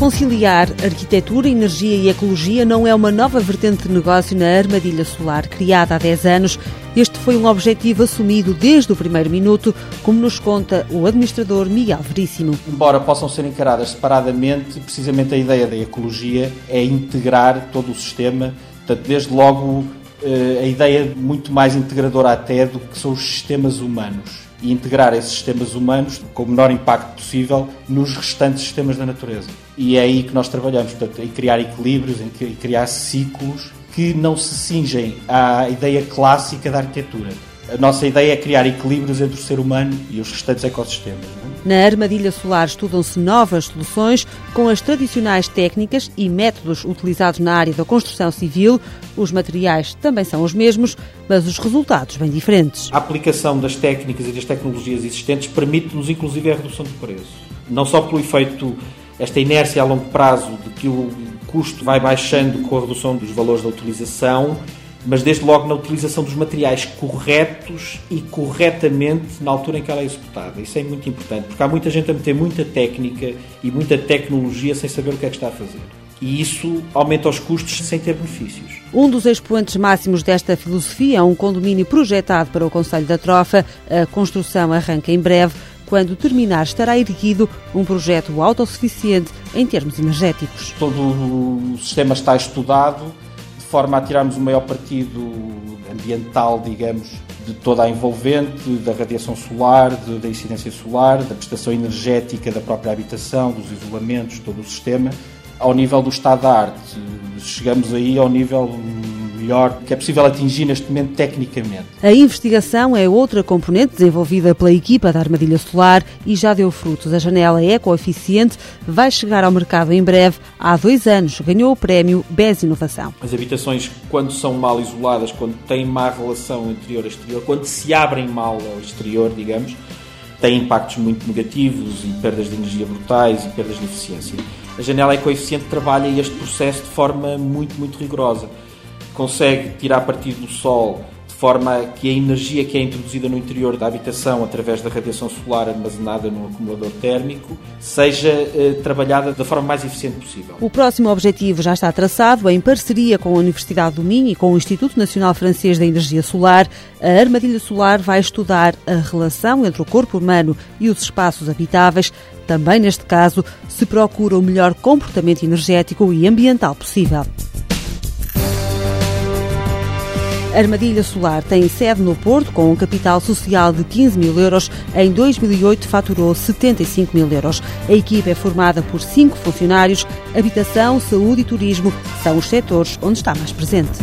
Conciliar arquitetura, energia e ecologia não é uma nova vertente de negócio na armadilha solar, criada há 10 anos. Este foi um objetivo assumido desde o primeiro minuto, como nos conta o administrador Miguel Veríssimo. Embora possam ser encaradas separadamente, precisamente a ideia da ecologia é integrar todo o sistema, portanto, desde logo a ideia muito mais integradora até do que são os sistemas humanos e integrar esses sistemas humanos com o menor impacto possível nos restantes sistemas da natureza. E é aí que nós trabalhamos, portanto, em criar equilíbrios, em criar ciclos que não se cingem à ideia clássica da arquitetura. A nossa ideia é criar equilíbrios entre o ser humano e os restantes ecossistemas. Na armadilha solar estudam-se novas soluções com as tradicionais técnicas e métodos utilizados na área da construção civil. Os materiais também são os mesmos, mas os resultados bem diferentes. A aplicação das técnicas e das tecnologias existentes permite-nos, inclusive, a redução do preço. Não só pelo efeito, esta inércia a longo prazo de que o custo vai baixando com a redução dos valores da utilização, mas desde logo na utilização dos materiais corretos e corretamente na altura em que ela é executada. Isso é muito importante, porque há muita gente a meter muita técnica e muita tecnologia sem saber o que é que está a fazer. E isso aumenta os custos sem ter benefícios. Um dos expoentes máximos desta filosofia é um condomínio projetado para o Conselho da Trofa. A construção arranca em breve. Quando terminar, estará erguido um projeto autossuficiente em termos energéticos. Todo o sistema está estudado forma a tirarmos o maior partido ambiental, digamos, de toda a envolvente, da radiação solar, de, da incidência solar, da prestação energética da própria habitação, dos isolamentos, todo o sistema, ao nível do estado da arte. Chegamos aí ao nível melhor que é possível atingir neste momento tecnicamente. A investigação é outra componente desenvolvida pela equipa da Armadilha Solar e já deu frutos. A janela ecoeficiente vai chegar ao mercado em breve. Há dois anos ganhou o prémio BES Inovação. As habitações, quando são mal isoladas, quando têm má relação interior-exterior, quando se abrem mal ao exterior, digamos, têm impactos muito negativos e perdas de energia brutais e perdas de eficiência. A janela ecoeficiente trabalha este processo de forma muito, muito rigorosa consegue tirar partido do Sol de forma que a energia que é introduzida no interior da habitação através da radiação solar armazenada no acumulador térmico seja eh, trabalhada da forma mais eficiente possível. O próximo objetivo já está traçado em parceria com a Universidade do Minho e com o Instituto Nacional Francês da Energia Solar. A armadilha solar vai estudar a relação entre o corpo humano e os espaços habitáveis. Também neste caso se procura o melhor comportamento energético e ambiental possível. Armadilha Solar tem sede no Porto, com um capital social de 15 mil euros. Em 2008 faturou 75 mil euros. A equipe é formada por cinco funcionários. Habitação, saúde e turismo são os setores onde está mais presente.